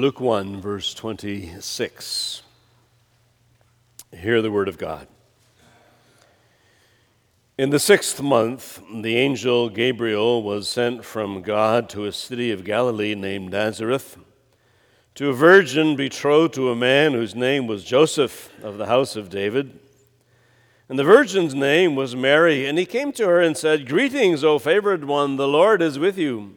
Luke 1, verse 26. Hear the word of God. In the sixth month, the angel Gabriel was sent from God to a city of Galilee named Nazareth to a virgin betrothed to a man whose name was Joseph of the house of David. And the virgin's name was Mary. And he came to her and said, Greetings, O favored one, the Lord is with you.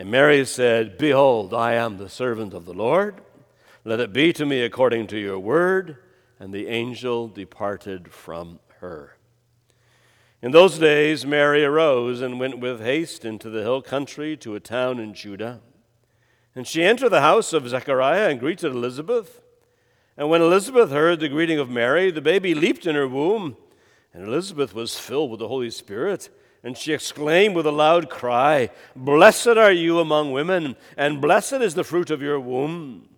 And Mary said, Behold, I am the servant of the Lord. Let it be to me according to your word. And the angel departed from her. In those days, Mary arose and went with haste into the hill country to a town in Judah. And she entered the house of Zechariah and greeted Elizabeth. And when Elizabeth heard the greeting of Mary, the baby leaped in her womb. And Elizabeth was filled with the Holy Spirit. And she exclaimed with a loud cry, Blessed are you among women, and blessed is the fruit of your womb.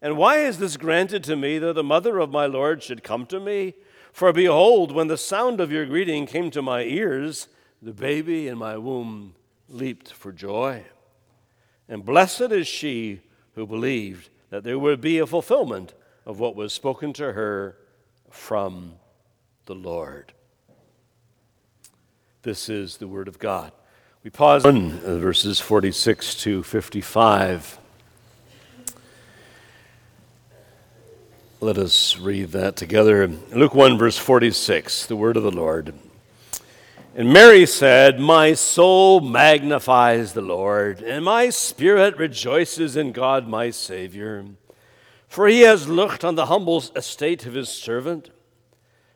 And why is this granted to me that the mother of my Lord should come to me? For behold, when the sound of your greeting came to my ears, the baby in my womb leaped for joy. And blessed is she who believed that there would be a fulfillment of what was spoken to her from the Lord. This is the Word of God. We pause on uh, verses 46 to 55. Let us read that together. Luke 1, verse 46, the Word of the Lord. And Mary said, My soul magnifies the Lord, and my spirit rejoices in God my Savior. For he has looked on the humble estate of his servant.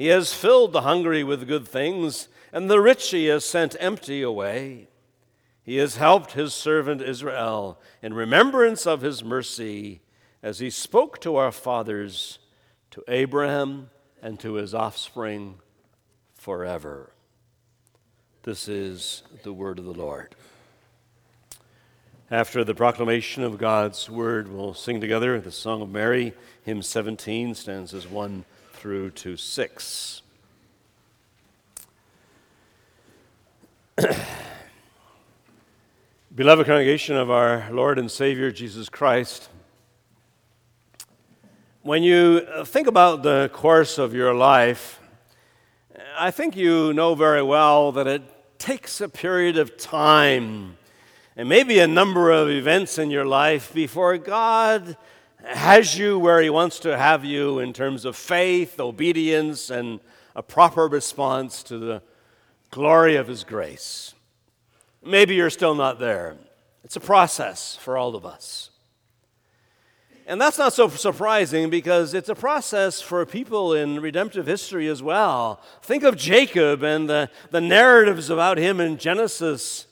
He has filled the hungry with good things, and the rich he has sent empty away. He has helped his servant Israel in remembrance of his mercy, as he spoke to our fathers, to Abraham, and to his offspring forever. This is the word of the Lord. After the proclamation of God's word, we'll sing together the Song of Mary, hymn 17, stanzas 1 through to 6. Beloved congregation of our Lord and Savior Jesus Christ, when you uh, think about the course of your life, I think you know very well that it takes a period of time and maybe a number of events in your life before God has you where He wants to have you in terms of faith, obedience, and a proper response to the glory of His grace. Maybe you're still not there. It's a process for all of us. And that's not so surprising because it's a process for people in redemptive history as well. Think of Jacob and the, the narratives about him in Genesis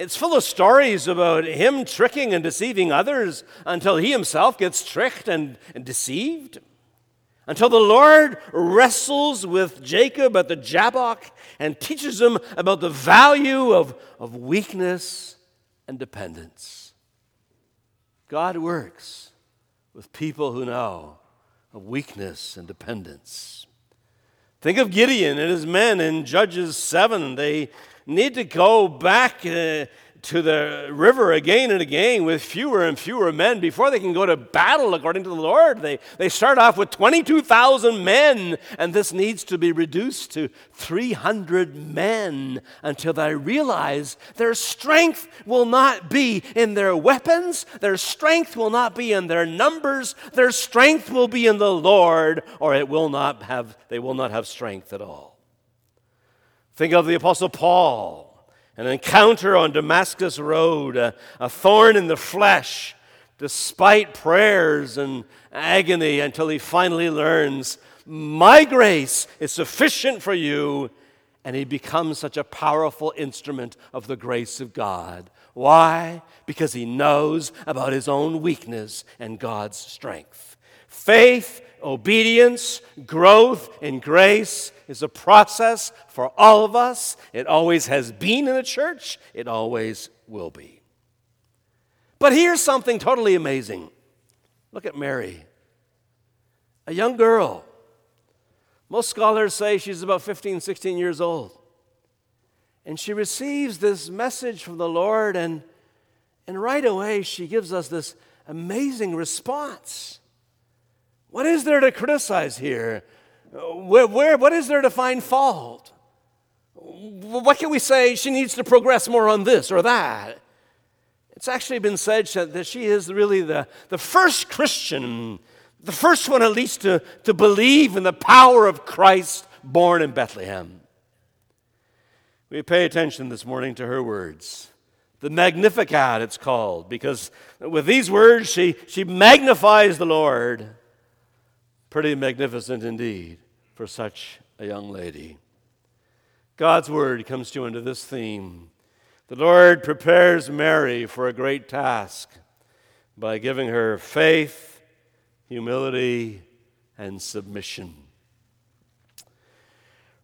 it's full of stories about him tricking and deceiving others until he himself gets tricked and, and deceived. Until the Lord wrestles with Jacob at the Jabbok and teaches him about the value of, of weakness and dependence. God works with people who know of weakness and dependence. Think of Gideon and his men in Judges 7. They need to go back uh, to the river again and again with fewer and fewer men before they can go to battle according to the Lord. They, they start off with 22,000 men, and this needs to be reduced to 300 men until they realize their strength will not be in their weapons, their strength will not be in their numbers, their strength will be in the Lord, or it will not have, they will not have strength at all. Think of the Apostle Paul an encounter on Damascus Road, a, a thorn in the flesh, despite prayers and agony, until he finally learns, My grace is sufficient for you. And he becomes such a powerful instrument of the grace of God. Why? Because he knows about his own weakness and God's strength. Faith obedience, growth in grace is a process for all of us. It always has been in the church, it always will be. But here's something totally amazing. Look at Mary, a young girl. Most scholars say she's about 15, 16 years old. And she receives this message from the Lord, and, and right away she gives us this amazing response. What is there to criticize here? Where, where, what is there to find fault? What can we say? She needs to progress more on this or that. It's actually been said that she is really the, the first Christian, the first one at least to, to believe in the power of Christ born in Bethlehem. We pay attention this morning to her words. The Magnificat, it's called, because with these words, she, she magnifies the Lord. Pretty magnificent indeed for such a young lady. God's word comes to under this theme. The Lord prepares Mary for a great task by giving her faith, humility, and submission.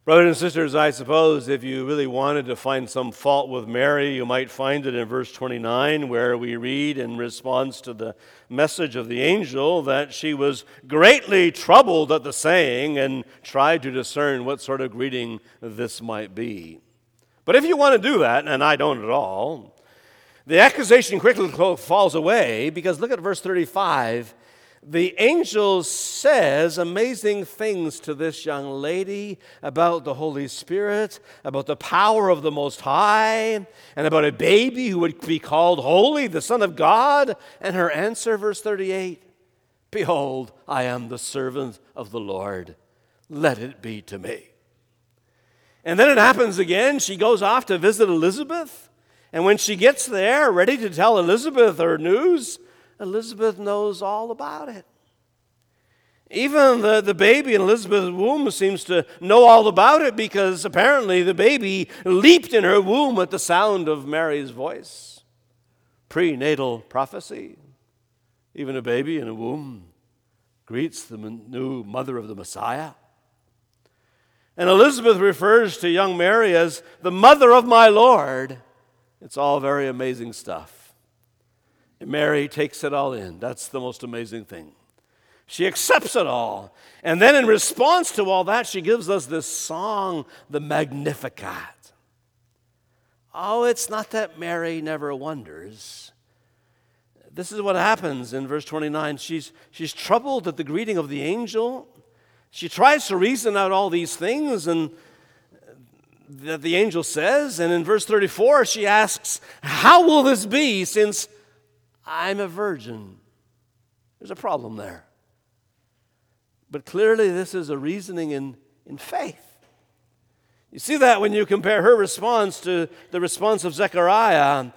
Brothers and sisters, I suppose if you really wanted to find some fault with Mary, you might find it in verse 29, where we read in response to the message of the angel that she was greatly troubled at the saying and tried to discern what sort of greeting this might be. But if you want to do that, and I don't at all, the accusation quickly falls away because look at verse 35 the angel says amazing things to this young lady about the Holy Spirit, about the power of the Most High, and about a baby who would be called holy, the Son of God. And her answer, verse 38 Behold, I am the servant of the Lord. Let it be to me. And then it happens again. She goes off to visit Elizabeth. And when she gets there, ready to tell Elizabeth her news, Elizabeth knows all about it. Even the, the baby in Elizabeth's womb seems to know all about it because apparently the baby leaped in her womb at the sound of Mary's voice. Prenatal prophecy. Even a baby in a womb greets the new mother of the Messiah. And Elizabeth refers to young Mary as the mother of my Lord. It's all very amazing stuff. And Mary takes it all in. That's the most amazing thing. She accepts it all. And then, in response to all that, she gives us this song, the Magnificat. Oh, it's not that Mary never wonders. This is what happens in verse 29. She's, she's troubled at the greeting of the angel. She tries to reason out all these things and that the angel says. And in verse 34, she asks, How will this be since I'm a virgin. There's a problem there. But clearly, this is a reasoning in, in faith. You see that when you compare her response to the response of Zechariah.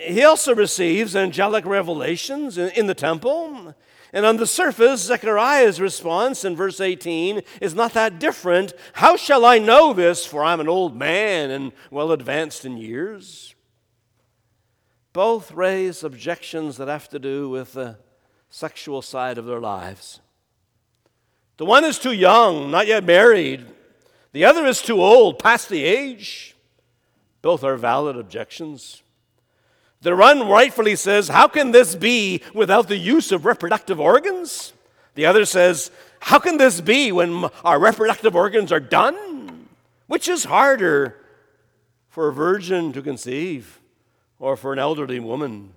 He also receives angelic revelations in, in the temple. And on the surface, Zechariah's response in verse 18 is not that different. How shall I know this? For I'm an old man and well advanced in years. Both raise objections that have to do with the sexual side of their lives. The one is too young, not yet married. The other is too old, past the age. Both are valid objections. The one rightfully says, How can this be without the use of reproductive organs? The other says, How can this be when our reproductive organs are done? Which is harder for a virgin to conceive or for an elderly woman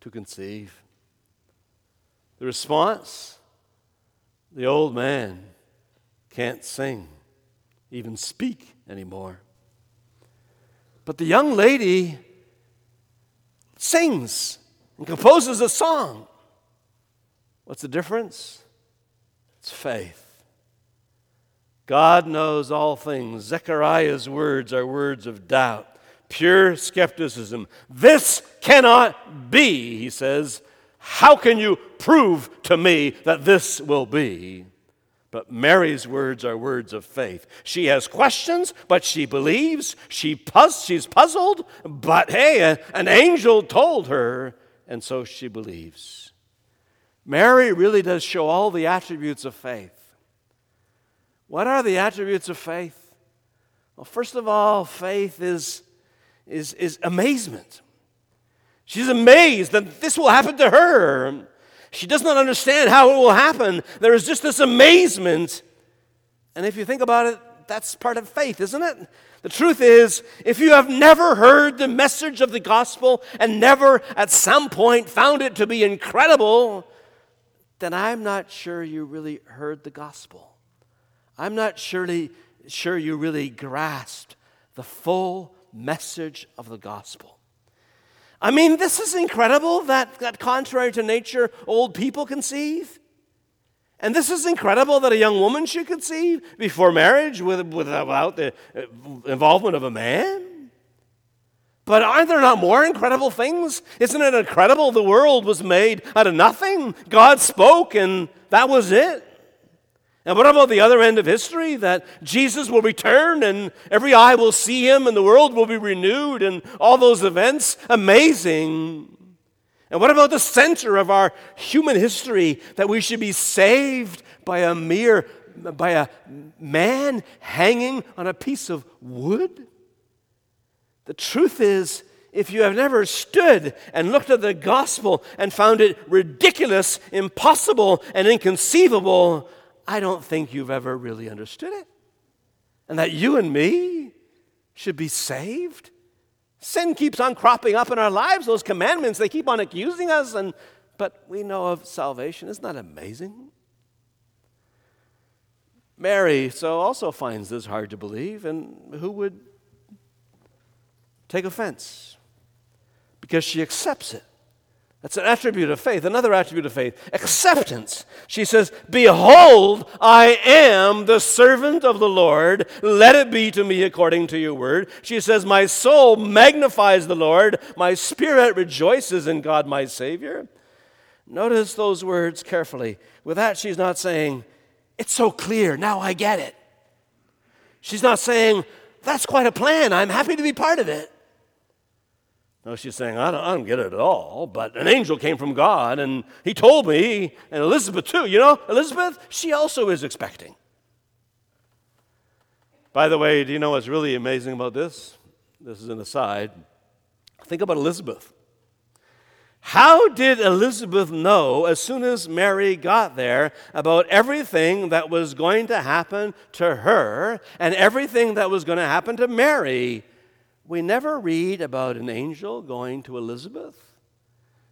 to conceive? The response the old man can't sing, even speak anymore. But the young lady sings and composes a song. What's the difference? It's faith. God knows all things. Zechariah's words are words of doubt, pure skepticism. This cannot be, he says. How can you prove to me that this will be? But Mary's words are words of faith. She has questions, but she believes. She puz- she's puzzled, but hey, an angel told her, and so she believes. Mary really does show all the attributes of faith. What are the attributes of faith? Well, first of all, faith is, is, is amazement. She's amazed that this will happen to her. She does not understand how it will happen. There is just this amazement. And if you think about it, that's part of faith, isn't it? The truth is, if you have never heard the message of the gospel and never at some point found it to be incredible, then I'm not sure you really heard the gospel. I'm not surely sure you really grasped the full message of the gospel. I mean, this is incredible that, that contrary to nature, old people conceive. And this is incredible that a young woman should conceive before marriage with, without the uh, involvement of a man. But aren't there not more incredible things? Isn't it incredible the world was made out of nothing? God spoke and that was it. And what about the other end of history? That Jesus will return and every eye will see him and the world will be renewed and all those events? Amazing. And what about the center of our human history that we should be saved by a mere, by a man hanging on a piece of wood? The truth is, if you have never stood and looked at the gospel and found it ridiculous, impossible, and inconceivable, I don't think you've ever really understood it. And that you and me should be saved. Sin keeps on cropping up in our lives, those commandments, they keep on accusing us, and, but we know of salvation. Isn't that amazing? Mary so also finds this hard to believe, and who would take offense? Because she accepts it. That's an attribute of faith. Another attribute of faith acceptance. She says, Behold, I am the servant of the Lord. Let it be to me according to your word. She says, My soul magnifies the Lord. My spirit rejoices in God my Savior. Notice those words carefully. With that, she's not saying, It's so clear. Now I get it. She's not saying, That's quite a plan. I'm happy to be part of it. No, she's saying, I don't, I don't get it at all, but an angel came from God and he told me, and Elizabeth too. You know, Elizabeth, she also is expecting. By the way, do you know what's really amazing about this? This is an aside. Think about Elizabeth. How did Elizabeth know as soon as Mary got there about everything that was going to happen to her and everything that was going to happen to Mary? We never read about an angel going to Elizabeth.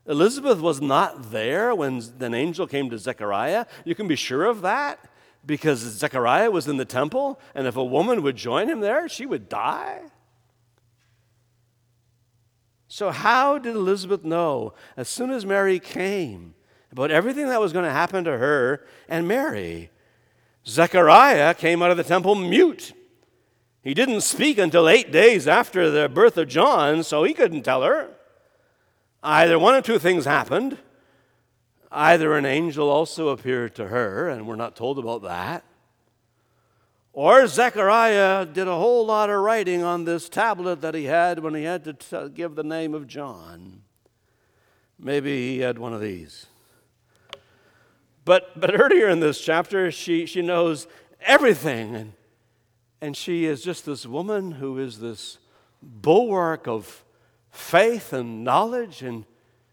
Elizabeth was not there when an angel came to Zechariah. You can be sure of that because Zechariah was in the temple, and if a woman would join him there, she would die. So, how did Elizabeth know as soon as Mary came about everything that was going to happen to her and Mary? Zechariah came out of the temple mute. He didn't speak until eight days after the birth of John, so he couldn't tell her. Either one or two things happened. Either an angel also appeared to her, and we're not told about that, or Zechariah did a whole lot of writing on this tablet that he had when he had to t- give the name of John. Maybe he had one of these. But, but earlier in this chapter, she, she knows everything. And and she is just this woman who is this bulwark of faith and knowledge. And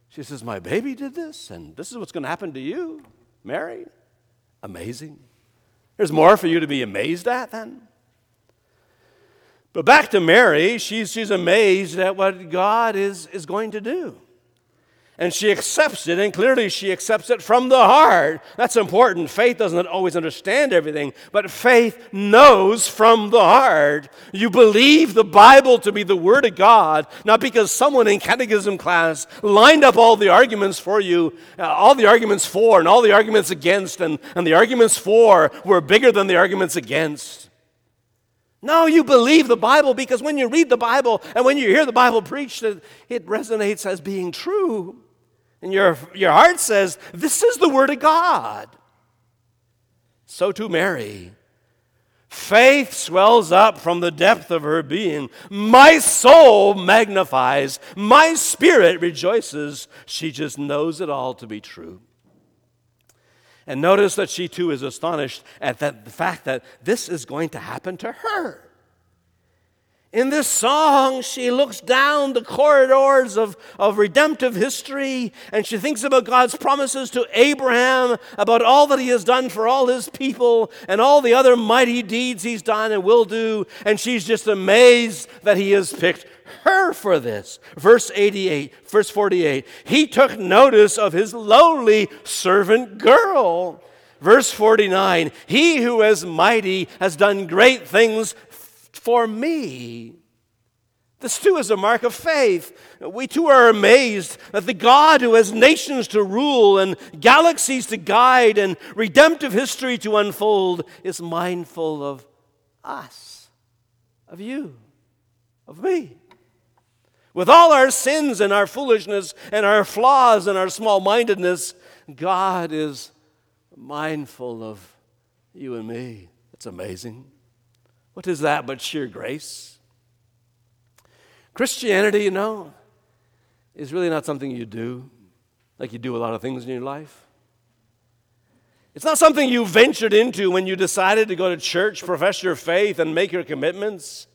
she says, My baby did this, and this is what's going to happen to you, Mary. Amazing. There's more for you to be amazed at then. But back to Mary, she's, she's amazed at what God is, is going to do and she accepts it, and clearly she accepts it from the heart. That's important. Faith doesn't always understand everything, but faith knows from the heart. You believe the Bible to be the Word of God, not because someone in catechism class lined up all the arguments for you, uh, all the arguments for, and all the arguments against, and, and the arguments for were bigger than the arguments against. No, you believe the Bible because when you read the Bible and when you hear the Bible preached, it, it resonates as being true. And your, your heart says, This is the Word of God. So too, Mary. Faith swells up from the depth of her being. My soul magnifies, my spirit rejoices. She just knows it all to be true. And notice that she too is astonished at that, the fact that this is going to happen to her. In this song, she looks down the corridors of, of redemptive history and she thinks about God's promises to Abraham, about all that he has done for all his people, and all the other mighty deeds he's done and will do. And she's just amazed that he has picked her for this. Verse 88, verse 48 He took notice of his lowly servant girl. Verse 49 He who is mighty has done great things for me. This too is a mark of faith. We too are amazed that the God who has nations to rule and galaxies to guide and redemptive history to unfold is mindful of us, of you, of me. With all our sins and our foolishness and our flaws and our small mindedness, God is mindful of you and me. It's amazing. What is that but sheer grace? Christianity, you know, is really not something you do like you do a lot of things in your life. It's not something you ventured into when you decided to go to church, profess your faith, and make your commitments.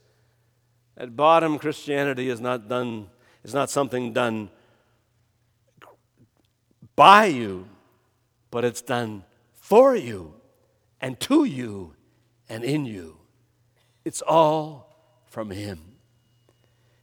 At bottom, Christianity is not done, is not something done by you, but it's done for you and to you and in you. It's all from Him.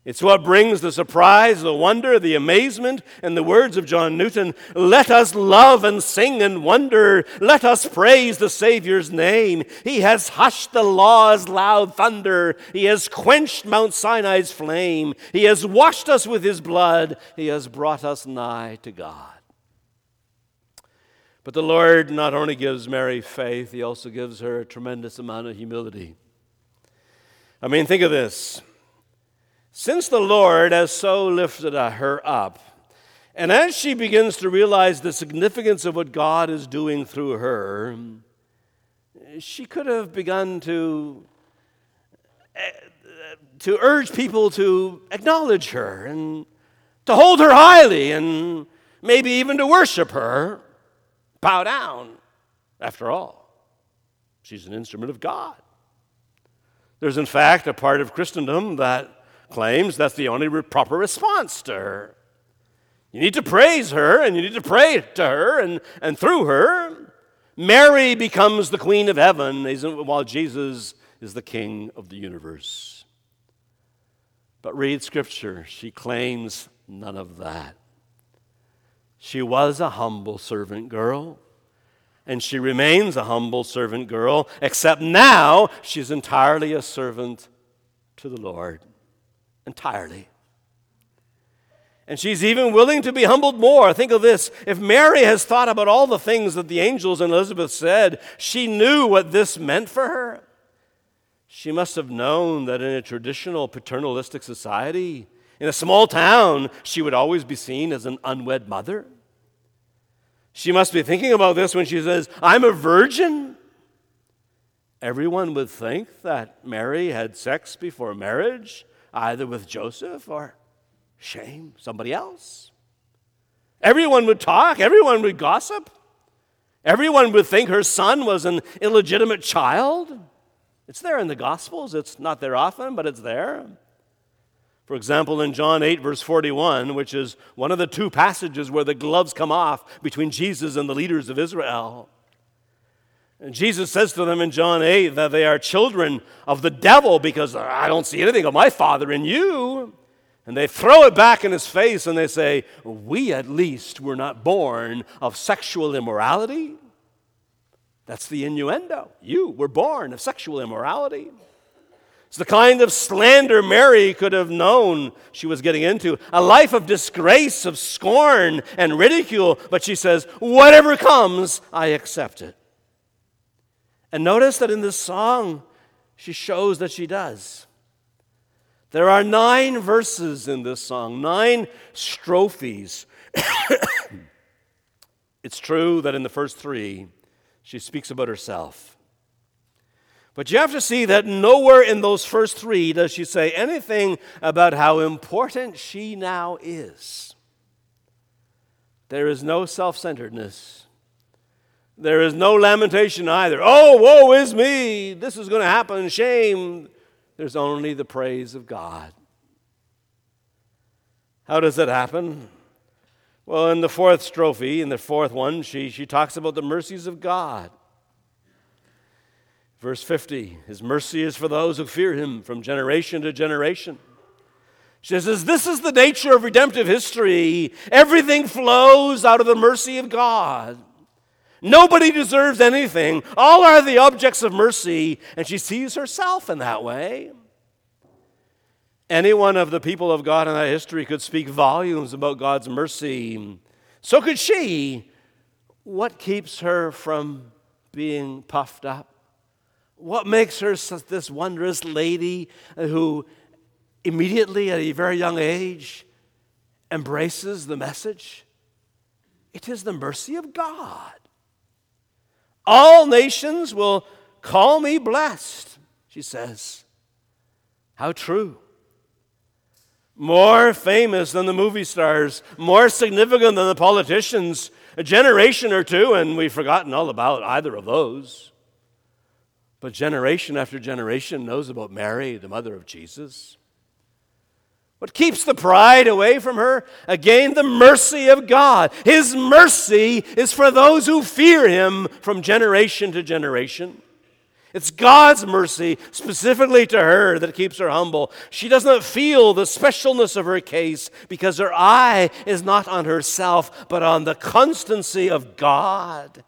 It's what brings the surprise, the wonder, the amazement, and the words of John Newton Let us love and sing and wonder. Let us praise the Savior's name. He has hushed the law's loud thunder. He has quenched Mount Sinai's flame. He has washed us with His blood. He has brought us nigh to God. But the Lord not only gives Mary faith, He also gives her a tremendous amount of humility. I mean, think of this. Since the Lord has so lifted her up, and as she begins to realize the significance of what God is doing through her, she could have begun to, to urge people to acknowledge her and to hold her highly and maybe even to worship her, bow down. After all, she's an instrument of God. There's, in fact, a part of Christendom that claims that's the only proper response to her. You need to praise her and you need to pray to her and, and through her. Mary becomes the queen of heaven while Jesus is the king of the universe. But read scripture, she claims none of that. She was a humble servant girl and she remains a humble servant girl, except now she's entirely a servant to the Lord. Entirely. And she's even willing to be humbled more. Think of this. If Mary has thought about all the things that the angels and Elizabeth said, she knew what this meant for her. She must have known that in a traditional paternalistic society, in a small town, she would always be seen as an unwed mother. She must be thinking about this when she says, I'm a virgin. Everyone would think that Mary had sex before marriage, either with Joseph or shame, somebody else. Everyone would talk, everyone would gossip. Everyone would think her son was an illegitimate child. It's there in the Gospels. It's not there often, but it's there. For example, in John 8, verse 41, which is one of the two passages where the gloves come off between Jesus and the leaders of Israel. And Jesus says to them in John 8 that they are children of the devil because I don't see anything of my Father in you. And they throw it back in his face and they say, We at least were not born of sexual immorality. That's the innuendo. You were born of sexual immorality. It's the kind of slander Mary could have known she was getting into a life of disgrace, of scorn and ridicule. But she says, Whatever comes, I accept it. And notice that in this song, she shows that she does. There are nine verses in this song, nine strophes. it's true that in the first three, she speaks about herself. But you have to see that nowhere in those first three does she say anything about how important she now is. There is no self centeredness. There is no lamentation either. Oh, woe is me. This is going to happen. Shame. There's only the praise of God. How does that happen? Well, in the fourth strophe, in the fourth one, she, she talks about the mercies of God. Verse 50 His mercy is for those who fear him from generation to generation. She says, This is the nature of redemptive history. Everything flows out of the mercy of God. Nobody deserves anything. All are the objects of mercy, and she sees herself in that way. Any one of the people of God in that history could speak volumes about God's mercy. So could she. What keeps her from being puffed up? What makes her this wondrous lady who immediately at a very young age embraces the message? It is the mercy of God. All nations will call me blessed, she says. How true. More famous than the movie stars, more significant than the politicians, a generation or two, and we've forgotten all about either of those. But generation after generation knows about Mary, the mother of Jesus. What keeps the pride away from her? Again, the mercy of God. His mercy is for those who fear Him from generation to generation. It's God's mercy specifically to her that keeps her humble. She does not feel the specialness of her case because her eye is not on herself, but on the constancy of God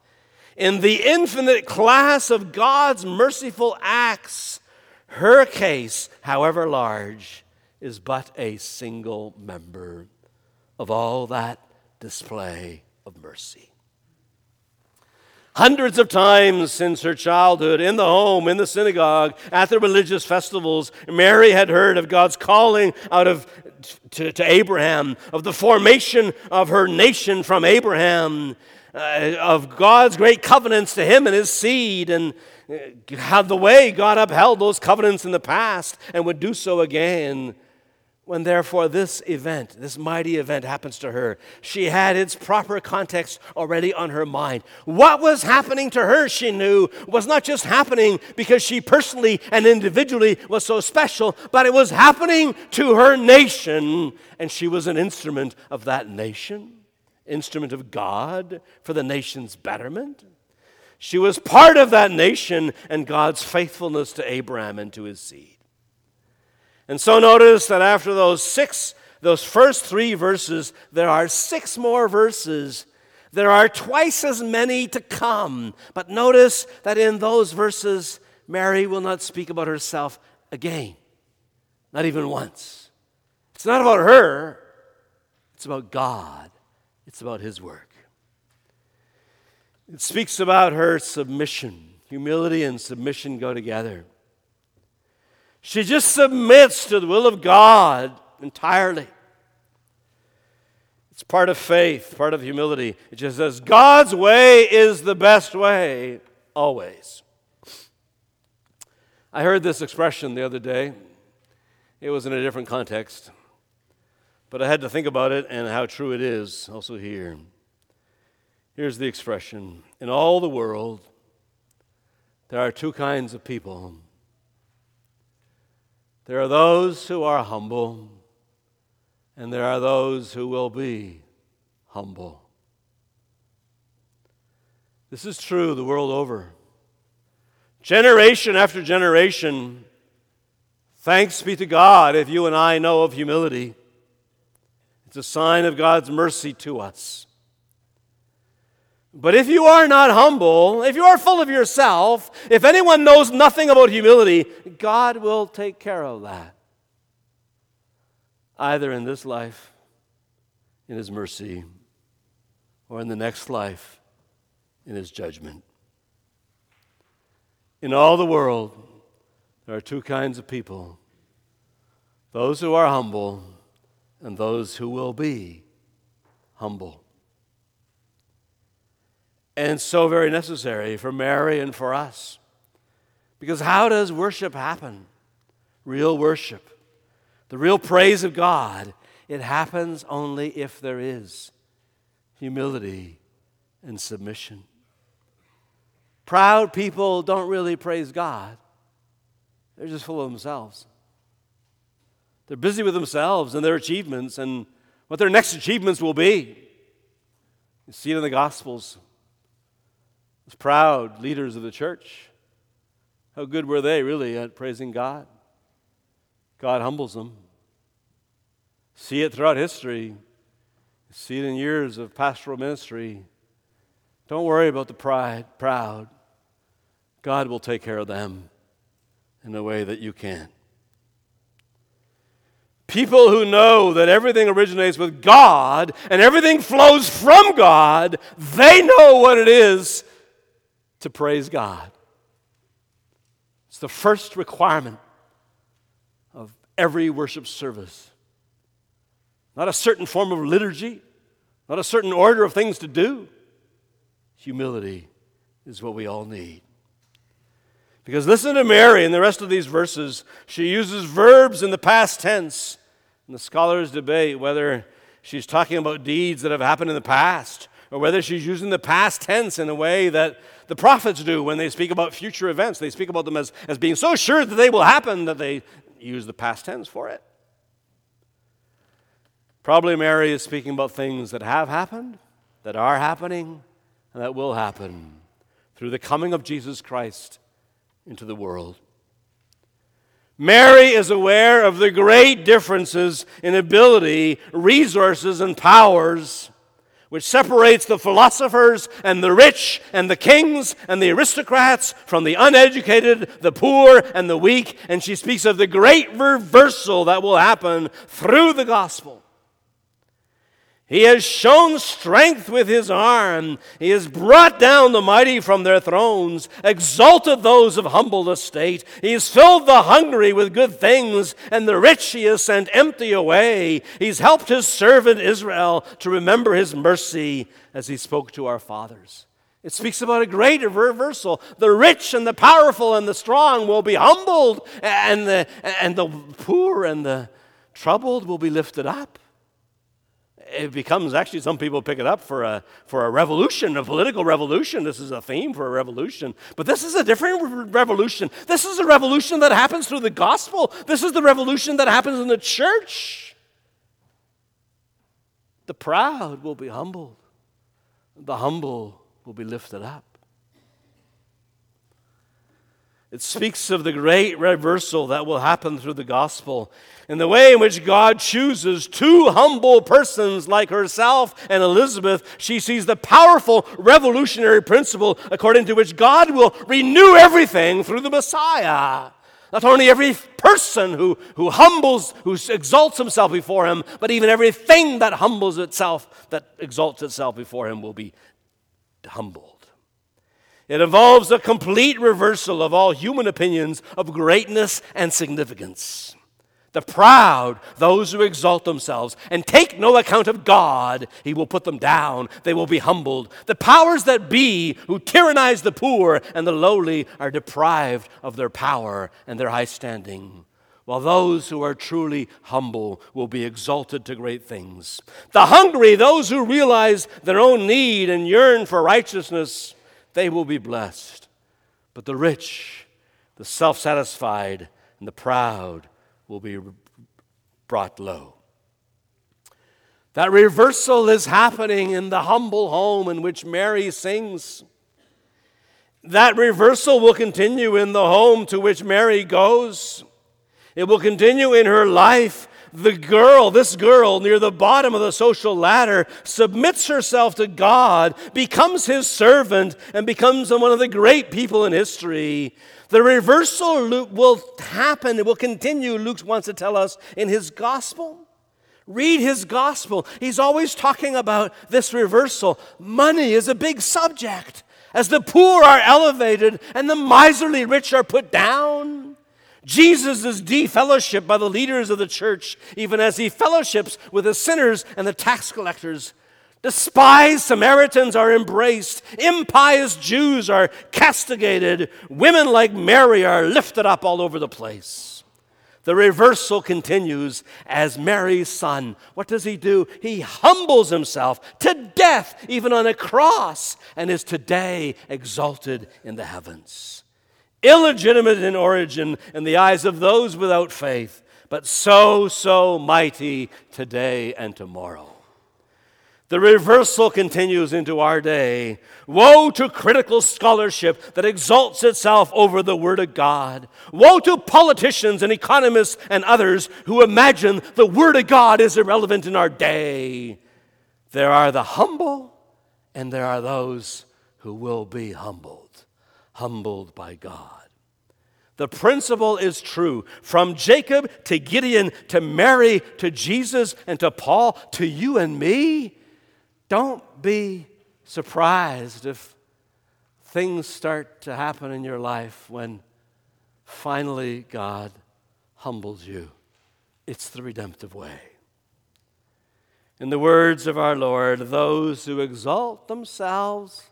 in the infinite class of God's merciful acts, her case, however large, is but a single member of all that display of mercy. Hundreds of times since her childhood, in the home, in the synagogue, at the religious festivals, Mary had heard of God's calling out of to, to Abraham, of the formation of her nation from Abraham, uh, of God's great covenants to him and his seed, and uh, how the way God upheld those covenants in the past and would do so again. When therefore this event, this mighty event happens to her, she had its proper context already on her mind. What was happening to her, she knew, was not just happening because she personally and individually was so special, but it was happening to her nation, and she was an instrument of that nation instrument of God for the nation's betterment. She was part of that nation and God's faithfulness to Abraham and to his seed. And so notice that after those six, those first three verses, there are six more verses. There are twice as many to come. But notice that in those verses, Mary will not speak about herself again, not even once. It's not about her, it's about God it's about His work. It speaks about her submission. Humility and submission go together. She just submits to the will of God entirely. It's part of faith, part of humility. It just says, God's way is the best way, always. I heard this expression the other day. It was in a different context. But I had to think about it and how true it is also here. Here's the expression In all the world, there are two kinds of people there are those who are humble, and there are those who will be humble. This is true the world over. Generation after generation, thanks be to God if you and I know of humility. It's a sign of God's mercy to us. But if you are not humble, if you are full of yourself, if anyone knows nothing about humility, God will take care of that. Either in this life, in His mercy, or in the next life, in His judgment. In all the world, there are two kinds of people those who are humble and those who will be humble. And so very necessary for Mary and for us. Because how does worship happen? Real worship. The real praise of God. It happens only if there is humility and submission. Proud people don't really praise God, they're just full of themselves. They're busy with themselves and their achievements and what their next achievements will be. You see it in the Gospels. Those proud leaders of the church, how good were they really at praising God? God humbles them. See it throughout history. See it in years of pastoral ministry. Don't worry about the pride, proud. God will take care of them in a way that you can't. People who know that everything originates with God and everything flows from God, they know what it is to praise God. It's the first requirement of every worship service. Not a certain form of liturgy, not a certain order of things to do. Humility is what we all need. Because listen to Mary in the rest of these verses. She uses verbs in the past tense and the scholars debate whether she's talking about deeds that have happened in the past or whether she's using the past tense in a way that the prophets do when they speak about future events. They speak about them as, as being so sure that they will happen that they use the past tense for it. Probably Mary is speaking about things that have happened, that are happening, and that will happen through the coming of Jesus Christ into the world. Mary is aware of the great differences in ability, resources, and powers which separates the philosophers and the rich and the kings and the aristocrats from the uneducated, the poor, and the weak. And she speaks of the great reversal that will happen through the gospel. He has shown strength with his arm. He has brought down the mighty from their thrones, exalted those of humble estate. He has filled the hungry with good things, and the rich he has sent empty away. He's helped his servant Israel to remember his mercy as he spoke to our fathers. It speaks about a great reversal. The rich and the powerful and the strong will be humbled, and the, and the poor and the troubled will be lifted up it becomes actually some people pick it up for a, for a revolution, a political revolution. This is a theme for a revolution. But this is a different revolution. This is a revolution that happens through the gospel. This is the revolution that happens in the church. The proud will be humbled, the humble will be lifted up. It speaks of the great reversal that will happen through the gospel and the way in which God chooses two humble persons like herself and Elizabeth. She sees the powerful revolutionary principle according to which God will renew everything through the Messiah. Not only every person who, who humbles, who exalts himself before him, but even everything that humbles itself, that exalts itself before him, will be humbled. It involves a complete reversal of all human opinions of greatness and significance. The proud, those who exalt themselves and take no account of God, he will put them down. They will be humbled. The powers that be, who tyrannize the poor and the lowly, are deprived of their power and their high standing. While those who are truly humble will be exalted to great things. The hungry, those who realize their own need and yearn for righteousness, they will be blessed. But the rich, the self satisfied, and the proud will be brought low. That reversal is happening in the humble home in which Mary sings. That reversal will continue in the home to which Mary goes. It will continue in her life. The girl, this girl near the bottom of the social ladder, submits herself to God, becomes his servant, and becomes one of the great people in history. The reversal loop will happen, it will continue, Luke wants to tell us in his gospel. Read his gospel. He's always talking about this reversal. Money is a big subject as the poor are elevated and the miserly rich are put down. Jesus is defellowshipped by the leaders of the church, even as he fellowships with the sinners and the tax collectors. Despised Samaritans are embraced. Impious Jews are castigated. Women like Mary are lifted up all over the place. The reversal continues as Mary's son. What does he do? He humbles himself to death, even on a cross, and is today exalted in the heavens. Illegitimate in origin in the eyes of those without faith, but so, so mighty today and tomorrow. The reversal continues into our day. Woe to critical scholarship that exalts itself over the Word of God. Woe to politicians and economists and others who imagine the Word of God is irrelevant in our day. There are the humble, and there are those who will be humbled, humbled by God. The principle is true from Jacob to Gideon to Mary to Jesus and to Paul to you and me. Don't be surprised if things start to happen in your life when finally God humbles you. It's the redemptive way. In the words of our Lord, those who exalt themselves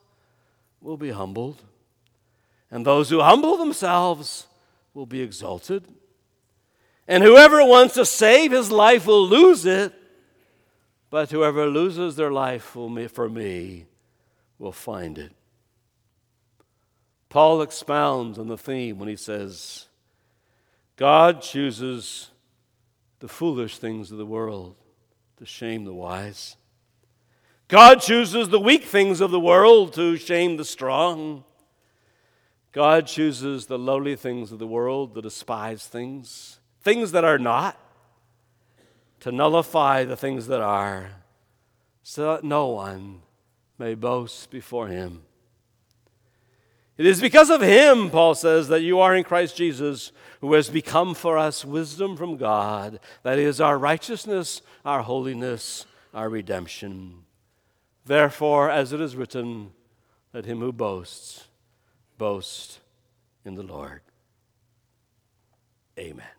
will be humbled, and those who humble themselves will be exalted. And whoever wants to save his life will lose it, but whoever loses their life for me will find it. Paul expounds on the theme when he says, God chooses the foolish things of the world to shame the wise. God chooses the weak things of the world to shame the strong. God chooses the lowly things of the world, the despised things, things that are not, to nullify the things that are, so that no one may boast before him. It is because of him, Paul says, that you are in Christ Jesus, who has become for us wisdom from God, that is, our righteousness, our holiness, our redemption. Therefore, as it is written, let him who boasts boast in the Lord. Amen.